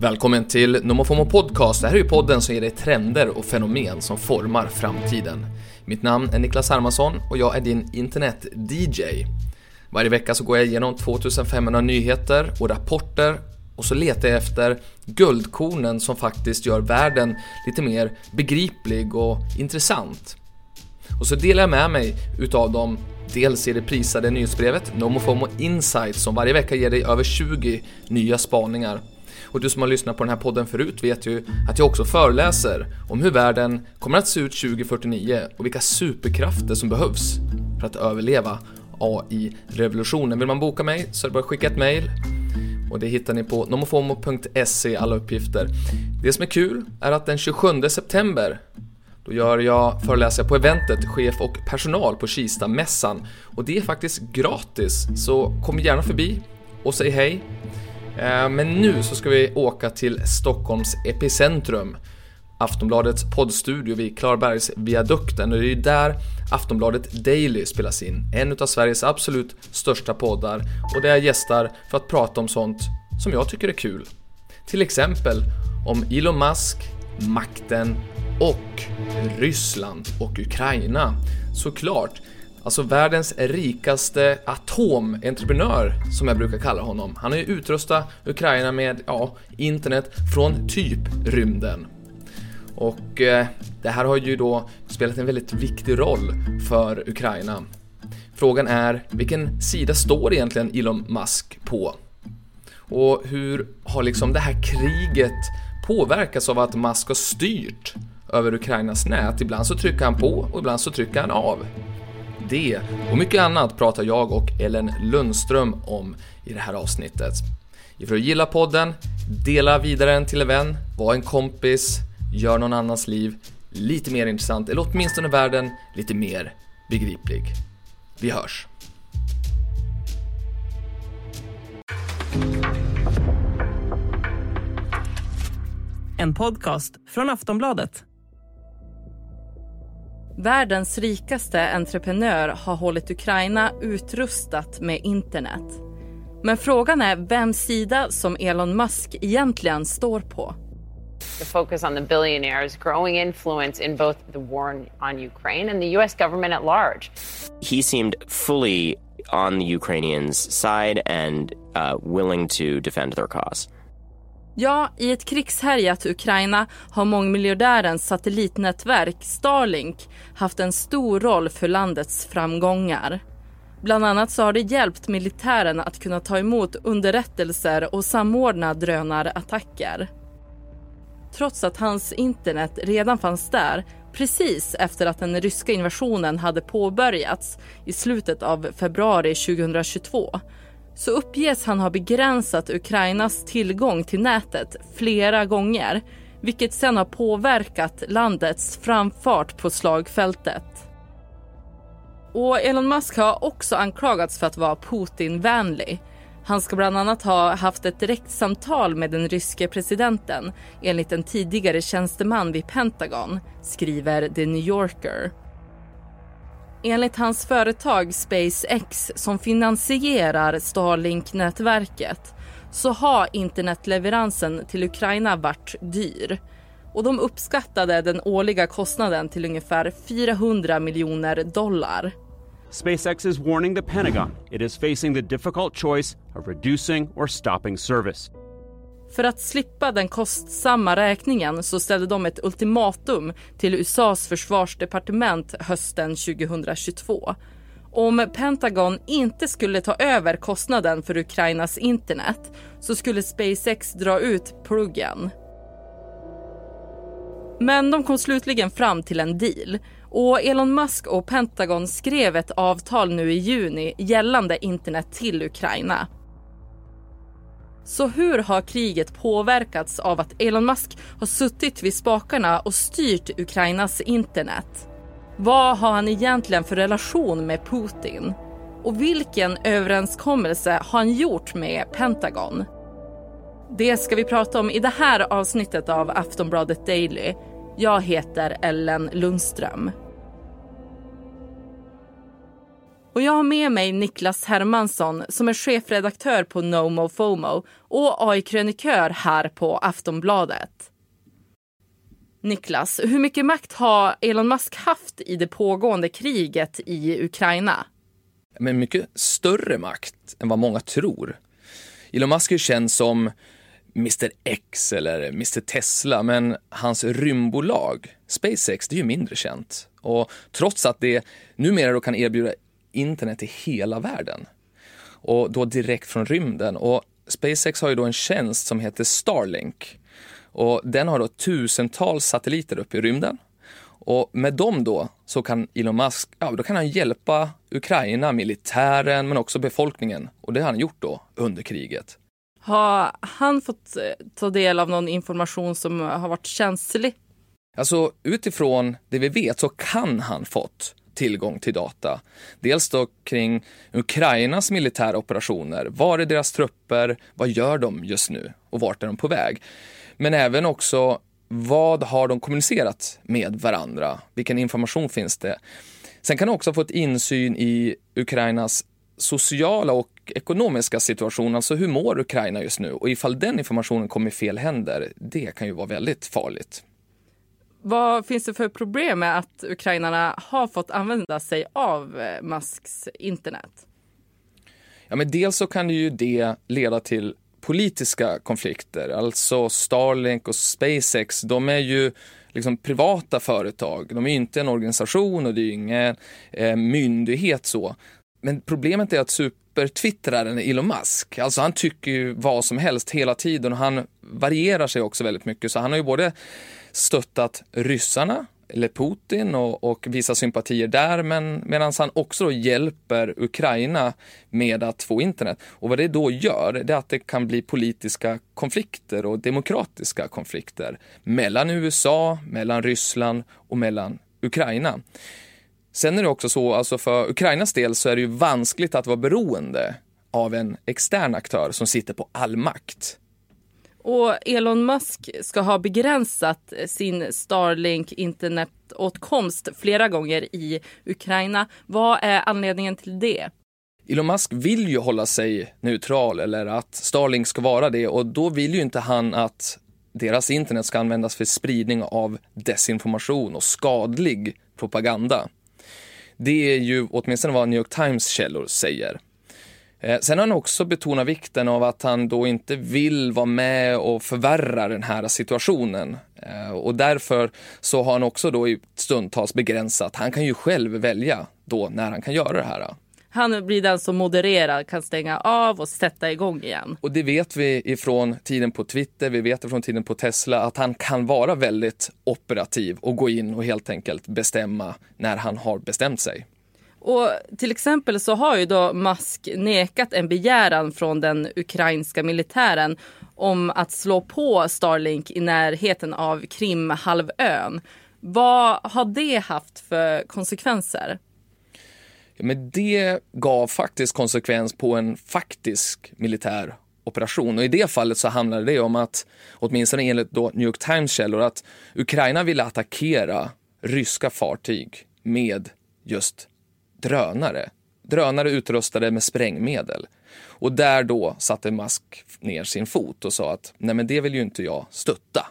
Välkommen till Nomofomo Podcast. Det här är ju podden som ger dig trender och fenomen som formar framtiden. Mitt namn är Niklas Hermansson och jag är din internet-DJ. Varje vecka så går jag igenom 2500 nyheter och rapporter och så letar jag efter guldkornen som faktiskt gör världen lite mer begriplig och intressant. Och så delar jag med mig utav dem dels i det prisade nyhetsbrevet Nomofomo Insight som varje vecka ger dig över 20 nya spaningar. Och du som har lyssnat på den här podden förut vet ju att jag också föreläser om hur världen kommer att se ut 2049 och vilka superkrafter som behövs för att överleva AI-revolutionen. Vill man boka mig så är det bara att skicka ett mail och det hittar ni på nomofomo.se alla uppgifter. Det som är kul är att den 27 september då gör jag föreläser på eventet Chef och personal på Kista-mässan och det är faktiskt gratis så kom gärna förbi och säg hej. Eh, men nu så ska vi åka till Stockholms epicentrum Aftonbladets poddstudio vid Klarabergsviadukten och det är ju där Aftonbladet Daily spelas in, en av Sveriges absolut största poddar och där jag gästar för att prata om sånt som jag tycker är kul. Till exempel om Elon Musk, makten och Ryssland och Ukraina. Såklart, alltså världens rikaste atomentreprenör som jag brukar kalla honom. Han har ju utrustat Ukraina med, ja, internet från typ rymden. Och eh, det här har ju då spelat en väldigt viktig roll för Ukraina. Frågan är, vilken sida står egentligen Elon Musk på? Och hur har liksom det här kriget påverkats av att Musk har styrt över Ukrainas nät? Ibland så trycker han på och ibland så trycker han av. Det och mycket annat pratar jag och Ellen Lundström om i det här avsnittet. För att gilla podden, dela vidare den till en vän, var en kompis, gör någon annans liv lite mer intressant, eller åtminstone världen lite mer begriplig. Vi hörs! En podcast från Aftonbladet. Världens rikaste entreprenör har hållit Ukraina utrustat med internet. Men frågan är vems sida som Elon Musk egentligen står på. The focus on the billionaires' growing influence in both the war on Ukraine and the U.S. government at large. He seemed fully on the Ukrainians' side and uh, willing to defend their cause. Ja, i ett krigshärjat Ukraina har mångmiljardärens satellitnätverk Starlink haft en stor roll för landets framgångar. Bland annat så har det hjälpt militären att kunna ta emot underrättelser och samordna drönarattacker trots att hans internet redan fanns där precis efter att den ryska invasionen hade påbörjats i slutet av februari 2022 så uppges han ha begränsat Ukrainas tillgång till nätet flera gånger vilket sen har påverkat landets framfart på slagfältet. Och Elon Musk har också anklagats för att vara Putin-vänlig han ska bland annat ha haft ett direktsamtal med den ryske presidenten enligt en tidigare tjänsteman vid Pentagon, skriver The New Yorker. Enligt hans företag SpaceX som finansierar Starlink-nätverket så har internetleveransen till Ukraina varit dyr och de uppskattade den årliga kostnaden till ungefär 400 miljoner dollar. SpaceX is warning the Pentagon it is facing the difficult choice of reducing or stopping service. För att slippa den kostsamma räkningen så ställde de ett ultimatum till USAs försvarsdepartement hösten 2022. Om Pentagon inte skulle ta över kostnaden för Ukrainas internet så skulle SpaceX dra ut pluggen. Men de kom slutligen fram till en deal och Elon Musk och Pentagon skrev ett avtal nu i juni gällande internet till Ukraina. Så hur har kriget påverkats av att Elon Musk har suttit vid spakarna och styrt Ukrainas internet? Vad har han egentligen för relation med Putin? Och vilken överenskommelse har han gjort med Pentagon? Det ska vi prata om i det här avsnittet av Aftonbladet Daily jag heter Ellen Lundström. Och jag har med mig Niklas Hermansson som är chefredaktör på NoMoFomo och AI-krönikör här på Aftonbladet. Niklas, hur mycket makt har Elon Musk haft i det pågående kriget i Ukraina? Men mycket större makt än vad många tror. Elon Musk är känd som Mr X eller Mr Tesla, men hans rymdbolag SpaceX, det är ju mindre känt. Och trots att det numera då kan erbjuda internet i hela världen och då direkt från rymden. Och SpaceX har ju då en tjänst som heter Starlink och den har då tusentals satelliter uppe i rymden. Och med dem då så kan Elon Musk, ja då kan han hjälpa Ukraina, militären men också befolkningen och det har han gjort då under kriget. Har han fått eh, ta del av någon information som har varit känslig? Alltså utifrån det vi vet så kan han fått tillgång till data. Dels då kring Ukrainas militära operationer. Var är deras trupper? Vad gör de just nu? Och vart är de på väg? Men även också vad har de kommunicerat med varandra? Vilken information finns det? Sen kan han också få ett insyn i Ukrainas sociala och ekonomiska situation, alltså hur mår Ukraina just nu? Och ifall den informationen kommer i fel händer, det kan ju vara väldigt farligt. Vad finns det för problem med att ukrainarna har fått använda sig av eh, Musks internet? Ja, men dels så kan ju det leda till politiska konflikter. Alltså Starlink och SpaceX, de är ju liksom privata företag. De är inte en organisation och det är ingen eh, myndighet så. Men problemet är att supertwittraren Elon Musk, alltså han tycker ju vad som helst hela tiden och han varierar sig också väldigt mycket. Så han har ju både stöttat ryssarna eller Putin och, och visar sympatier där, men medan han också hjälper Ukraina med att få internet. Och vad det då gör, det är att det kan bli politiska konflikter och demokratiska konflikter mellan USA, mellan Ryssland och mellan Ukraina. Sen är det också så, alltså för Ukrainas del så är det ju vanskligt att vara beroende av en extern aktör som sitter på all makt. Och Elon Musk ska ha begränsat sin Starlink internetåtkomst flera gånger i Ukraina. Vad är anledningen till det? Elon Musk vill ju hålla sig neutral eller att Starlink ska vara det och då vill ju inte han att deras internet ska användas för spridning av desinformation och skadlig propaganda. Det är ju åtminstone vad New York Times källor säger. Eh, sen har han också betonat vikten av att han då inte vill vara med och förvärra den här situationen. Eh, och därför så har han också då i stundtals begränsat, han kan ju själv välja då när han kan göra det här. Han blir den som modererar, kan stänga av och sätta igång igen. Och det vet vi ifrån tiden på Twitter, vi vet ifrån tiden på Tesla att han kan vara väldigt operativ och gå in och helt enkelt bestämma när han har bestämt sig. Och till exempel så har ju då Musk nekat en begäran från den ukrainska militären om att slå på Starlink i närheten av Krimhalvön. Vad har det haft för konsekvenser? Ja, men det gav faktiskt konsekvens på en faktisk militär operation. Och i det fallet så handlade det om att, åtminstone enligt då New York Times källor, att Ukraina ville attackera ryska fartyg med just drönare. Drönare utrustade med sprängmedel. Och där då satte Musk ner sin fot och sa att nej men det vill ju inte jag stötta.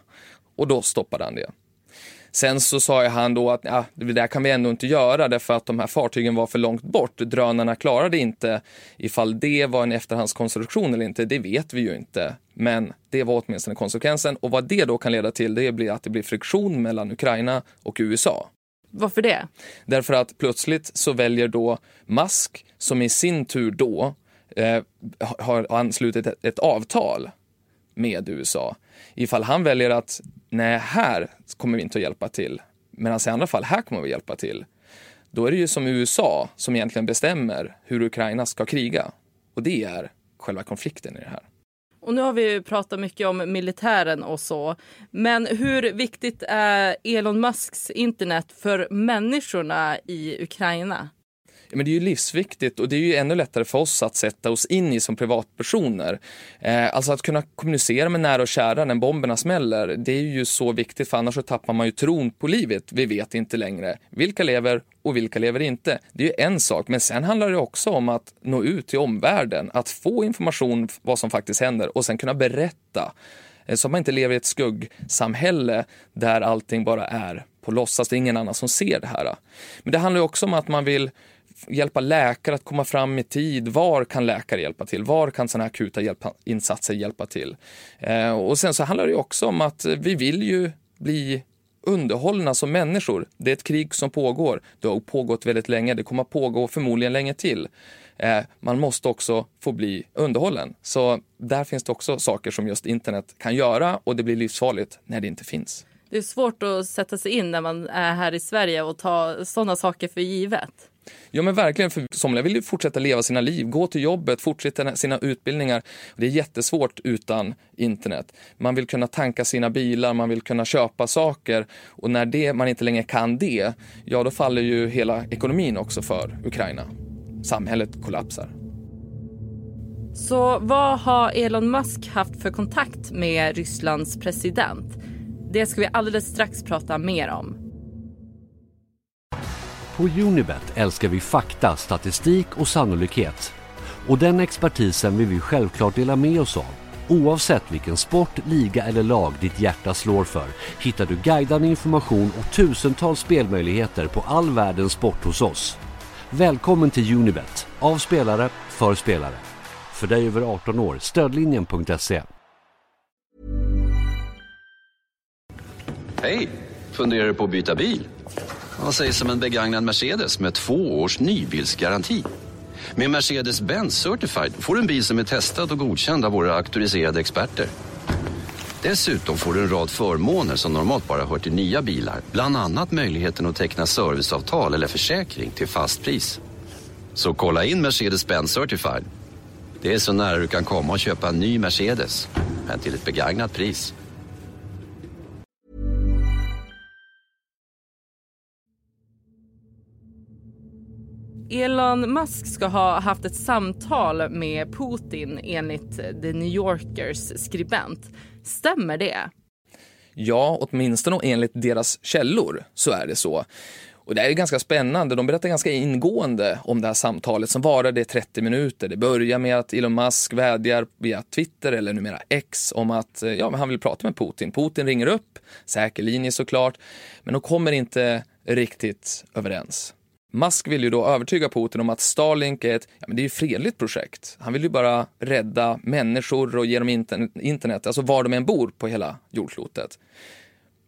Och då stoppade han det. Sen så sa han då att ja, det där kan vi ändå inte göra därför att de här fartygen var för långt bort. Drönarna klarade inte. Ifall det var en efterhandskonstruktion eller inte, det vet vi ju inte. Men det var åtminstone konsekvensen och vad det då kan leda till det blir att det blir friktion mellan Ukraina och USA. Varför det? Därför att plötsligt så väljer då Musk, som i sin tur då eh, har anslutit ett, ett, avtal med USA. Ifall han väljer att nej, här kommer vi inte att hjälpa till, medan i andra fall, här kommer vi hjälpa till. Då är det ju som USA som egentligen bestämmer hur Ukraina ska kriga. Och det är själva konflikten i det här. Och nu har vi pratat mycket om militären och så. Men hur viktigt är Elon Musks internet för människorna i Ukraina? Men det är ju livsviktigt och det är ju ännu lättare för oss att sätta oss in i som privatpersoner. Eh, alltså att kunna kommunicera med nära och kära när bomberna smäller, det är ju så viktigt för annars så tappar man ju tron på livet. Vi vet inte längre vilka lever och vilka lever inte. Det är ju en sak, men sen handlar det också om att nå ut till omvärlden, att få information vad som faktiskt händer och sen kunna berätta. Eh, så att man inte lever i ett skuggsamhälle där allting bara är på låtsas, det är ingen annan som ser det här. Men det handlar också om att man vill hjälpa läkare att komma fram i tid. Var kan läkare hjälpa till? Var kan sådana här akuta hjälpa, insatser hjälpa till? Eh, och sen så handlar det också om att vi vill ju bli underhållna som människor. Det är ett krig som pågår. Det har pågått väldigt länge. Det kommer att pågå förmodligen länge till. Eh, man måste också få bli underhållen. Så där finns det också saker som just internet kan göra och det blir livsfarligt när det inte finns. Det är svårt att sätta sig in när man är här i Sverige och ta sådana saker för givet. Ja men verkligen, för somliga vill ju fortsätta leva sina liv, gå till jobbet, fortsätta sina utbildningar. Det är jättesvårt utan internet. Man vill kunna tanka sina bilar, man vill kunna köpa saker och när det, man inte längre kan det, ja då faller ju hela ekonomin också för Ukraina. Samhället kollapsar. Så vad har Elon Musk haft för kontakt med Rysslands president? Det ska vi alldeles strax prata mer om. På Unibet älskar vi fakta, statistik och sannolikhet. Och den expertisen vill vi självklart dela med oss av. Oavsett vilken sport, liga eller lag ditt hjärta slår för hittar du guidande information och tusentals spelmöjligheter på all världens sport hos oss. Välkommen till Unibet, av spelare, för spelare. För dig över 18 år, stödlinjen.se. Hej! Funderar du på att byta bil? Vad sägs om en begagnad Mercedes med två års nybilsgaranti? Med Mercedes-Benz Certified får du en bil som är testad och godkänd av våra auktoriserade experter. Dessutom får du en rad förmåner som normalt bara hör till nya bilar. Bland annat möjligheten att teckna serviceavtal eller försäkring till fast pris. Så kolla in Mercedes-Benz Certified. Det är så nära du kan komma och köpa en ny Mercedes, men till ett begagnat pris. Elon Musk ska ha haft ett samtal med Putin enligt The New Yorkers skribent. Stämmer det? Ja, åtminstone enligt deras källor så är det så. Och det är ganska spännande. De berättar ganska ingående om det här samtalet som varade 30 minuter. Det börjar med att Elon Musk vädjar via Twitter, eller numera X, om att ja, han vill prata med Putin. Putin ringer upp, säker linje såklart, men de kommer inte riktigt överens. Musk vill ju då övertyga Putin om att Starlink är ett ja, men det är fredligt projekt. Han vill ju bara rädda människor och ge dem internet, alltså var de än bor på hela jordklotet.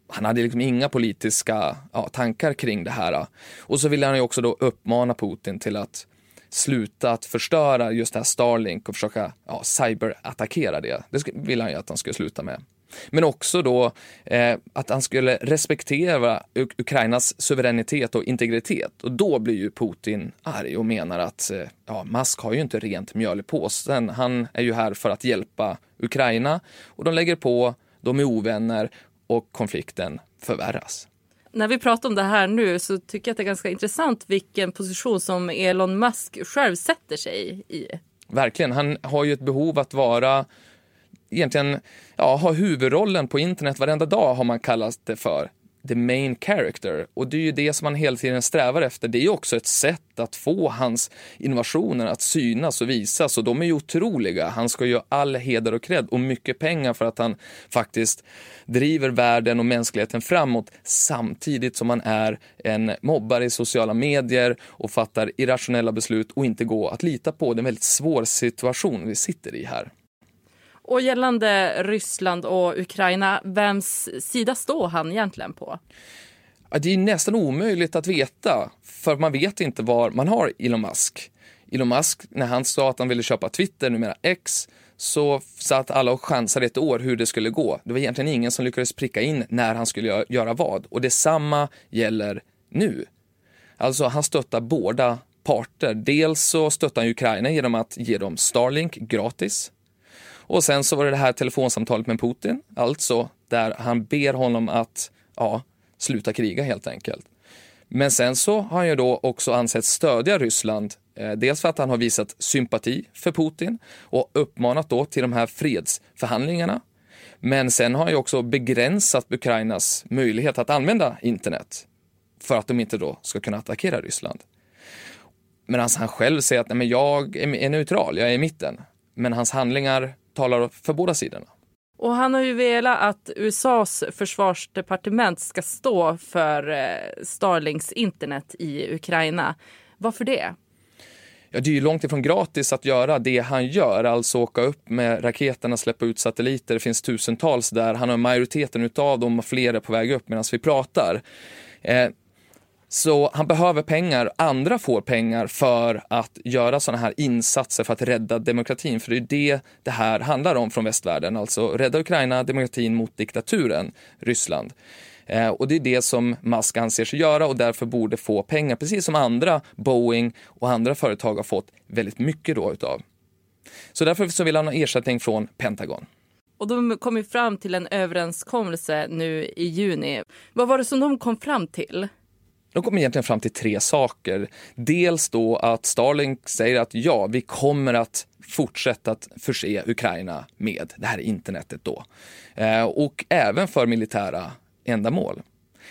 Han hade liksom inga politiska ja, tankar kring det här. Och så ville han ju också då uppmana Putin till att sluta att förstöra just det här Starlink och försöka ja, cyberattackera det. Det ville han ju att han skulle sluta med. Men också då eh, att han skulle respektera Uk Ukrainas suveränitet och integritet. Och då blir ju Putin arg och menar att eh, ja, Musk har ju inte rent mjöl i påsen. Han är ju här för att hjälpa Ukraina och de lägger på, de är ovänner och konflikten förvärras. När vi pratar om det här nu så tycker jag att det är ganska intressant vilken position som Elon Musk själv sätter sig i. Verkligen, han har ju ett behov att vara egentligen ja, ha huvudrollen på internet varenda dag har man kallat det för the main character. Och det är ju det som man hela tiden strävar efter. Det är ju också ett sätt att få hans innovationer att synas och visas och de är ju otroliga. Han ska ju ha all heder och cred och mycket pengar för att han faktiskt driver världen och mänskligheten framåt samtidigt som han är en mobbare i sociala medier och fattar irrationella beslut och inte går att lita på. Det är en väldigt svår situation vi sitter i här. Och gällande Ryssland och Ukraina, vems sida står han egentligen på? Det är nästan omöjligt att veta, för man vet inte var man har Elon Musk. Elon Musk, när han sa att han ville köpa Twitter, numera X, så satt alla och chansade ett år hur det skulle gå. Det var egentligen ingen som lyckades pricka in när han skulle göra vad. Och detsamma gäller nu. Alltså, han stöttar båda parter. Dels så stöttar han Ukraina genom att ge dem Starlink gratis. Och sen så var det det här telefonsamtalet med Putin, alltså där han ber honom att ja, sluta kriga helt enkelt. Men sen så har han ju då också ansett stödja Ryssland Eh, dels för att han har visat sympati för Putin och uppmanat då till de här fredsförhandlingarna. Men sen har han ju också begränsat Ukrainas möjlighet att använda internet för att de inte då ska kunna attackera Ryssland. Medan alltså han själv säger att Nej, men jag är neutral, jag är i mitten. Men hans handlingar talar för båda sidorna. Och han har ju velat att USAs försvarsdepartement ska stå för eh, Starlinks internet i Ukraina. Varför det? Ja, det är ju långt ifrån gratis att göra det han gör, alltså åka upp med raketerna, släppa ut satelliter. Det finns tusentals där. Han har majoriteten av dem och fler är på väg upp medan vi pratar. Eh, så han behöver pengar, andra får pengar för att göra sådana här insatser för att rädda demokratin. För det är det det här handlar om från västvärlden, alltså rädda Ukraina, demokratin mot diktaturen Ryssland. Eh, och det är det som Musk anser sig göra och därför borde få pengar, precis som andra, Boeing och andra företag har fått väldigt mycket då utav. Så därför så vill han ha ersättning från Pentagon. Och de kom ju fram till en överenskommelse nu i juni. Vad var det som de kom fram till? De kommer egentligen fram till tre saker. Dels då att Starlink säger att ja, vi kommer att fortsätta att förse Ukraina med det här internetet då. Eh, och även för militära ändamål.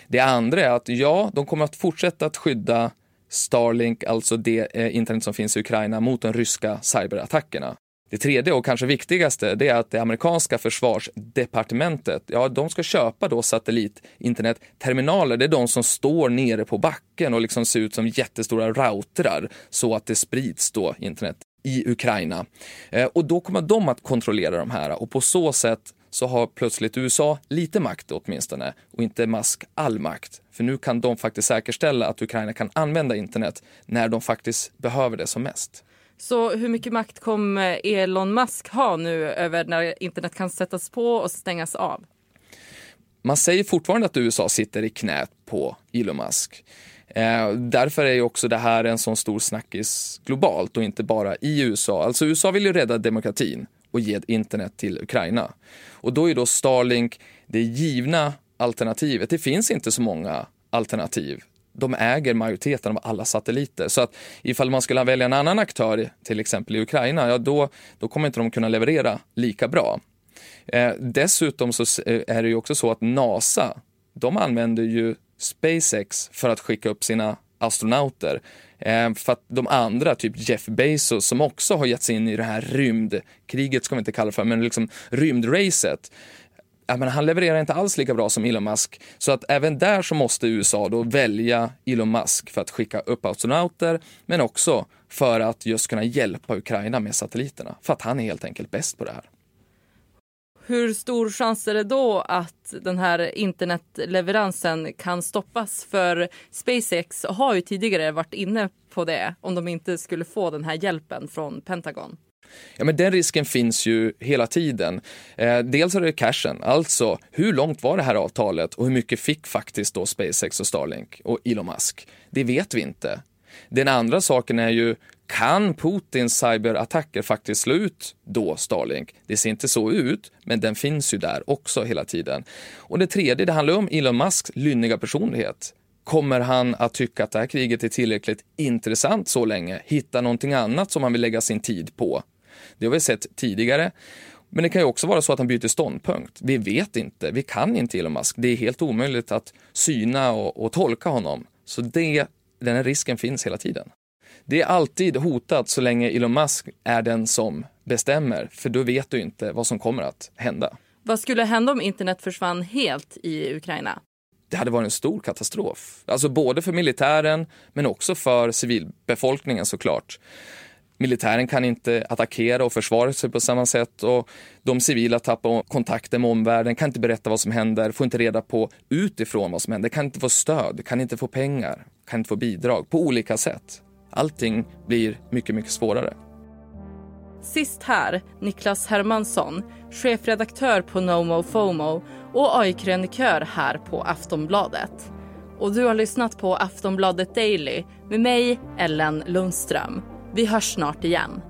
Det andra är att ja, de kommer att fortsätta att skydda Starlink, alltså det eh, internet som finns i Ukraina, mot de ryska cyberattackerna. Det tredje och kanske viktigaste, det är att det amerikanska försvarsdepartementet, ja, de ska köpa då satellitinternetterminaler. Det är de som står nere på backen och liksom ser ut som jättestora routrar så att det sprids då internet i Ukraina. Eh, och då kommer de att kontrollera de här och på så sätt så har plötsligt USA lite makt åtminstone och inte Musk all makt. För nu kan de faktiskt säkerställa att Ukraina kan använda internet när de faktiskt behöver det som mest. Så hur mycket makt kommer eh, Elon Musk ha nu över när internet kan sättas på och stängas av? Man säger fortfarande att USA sitter i knät på Elon Musk. Eh, därför är ju också det här en sån stor snackis globalt och inte bara i USA. Alltså USA vill ju rädda demokratin och ge internet till Ukraina. Och då är då Starlink det givna alternativet. Det finns inte så många alternativ. De äger majoriteten av alla satelliter. Så att ifall man skulle välja en annan aktör, till exempel i Ukraina, ja då, då kommer inte de kunna leverera lika bra. Eh, dessutom så eh, är det ju också så att NASA, de använder ju SpaceX för att skicka upp sina astronauter. Eh, för att de andra, typ Jeff Bezos, som också har gett sig in i det här rymdkriget, ska vi inte kalla det för, men liksom rymdracet. Ja, men han levererar inte alls lika bra som Elon Musk. Så att även där så måste USA då välja Elon Musk för att skicka upp astronauter, men också för att just kunna hjälpa Ukraina med satelliterna. För att han är helt enkelt bäst på det här. Hur stor chans är det då att den här internetleveransen kan stoppas? För SpaceX har ju tidigare varit inne på det om de inte skulle få den här hjälpen från Pentagon. Ja, men den risken finns ju hela tiden. Eh, dels är det cashen, alltså hur långt var det här avtalet och hur mycket fick faktiskt då SpaceX och Starlink och Elon Musk? Det vet vi inte. Den andra saken är ju, kan Putins cyberattacker faktiskt slå ut då Starlink? Det ser inte så ut, men den finns ju där också hela tiden. Och det tredje, det handlar om Elon Musks lynniga personlighet. Kommer han att tycka att det här kriget är tillräckligt intressant så länge? Hitta någonting annat som han vill lägga sin tid på? Det har vi sett tidigare. Men det kan ju också vara så att han byter ståndpunkt. Vi vet inte, vi kan inte Elon Musk. Det är helt omöjligt att syna och, och tolka honom. Så det, den här risken finns hela tiden. Det är alltid hotat så länge Elon Musk är den som bestämmer, för då vet du inte vad som kommer att hända. Vad skulle hända om internet försvann helt i Ukraina? Det hade varit en stor katastrof. Alltså både för militären, men också för civilbefolkningen såklart. Militären kan inte attackera och försvara sig på samma sätt och de civila tappar kontakten med omvärlden, kan inte berätta vad som händer, får inte reda på utifrån vad som händer, kan inte få stöd, kan inte få pengar, kan inte få bidrag på olika sätt. Allting blir mycket, mycket svårare. Sist här, Niklas Hermansson, chefredaktör på NoMo FOMO och AI-krönikör här på Aftonbladet. Och du har lyssnat på Aftonbladet Daily med mig, Ellen Lundström. Vi hörs snart igen.